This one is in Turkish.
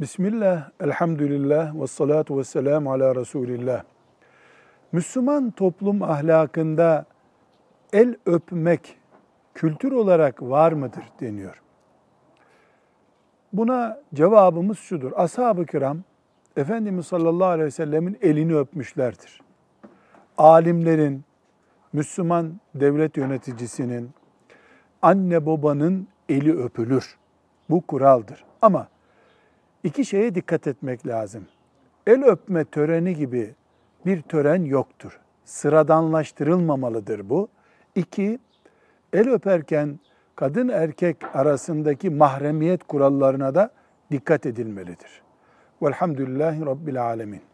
Bismillah, elhamdülillah ve salatu ve selamu ala Resulillah. Müslüman toplum ahlakında el öpmek kültür olarak var mıdır deniyor. Buna cevabımız şudur. Ashab-ı kiram Efendimiz sallallahu aleyhi ve sellemin elini öpmüşlerdir. Alimlerin, Müslüman devlet yöneticisinin, anne babanın eli öpülür. Bu kuraldır. Ama iki şeye dikkat etmek lazım. El öpme töreni gibi bir tören yoktur. Sıradanlaştırılmamalıdır bu. İki, el öperken kadın erkek arasındaki mahremiyet kurallarına da dikkat edilmelidir. Velhamdülillahi Rabbil Alemin.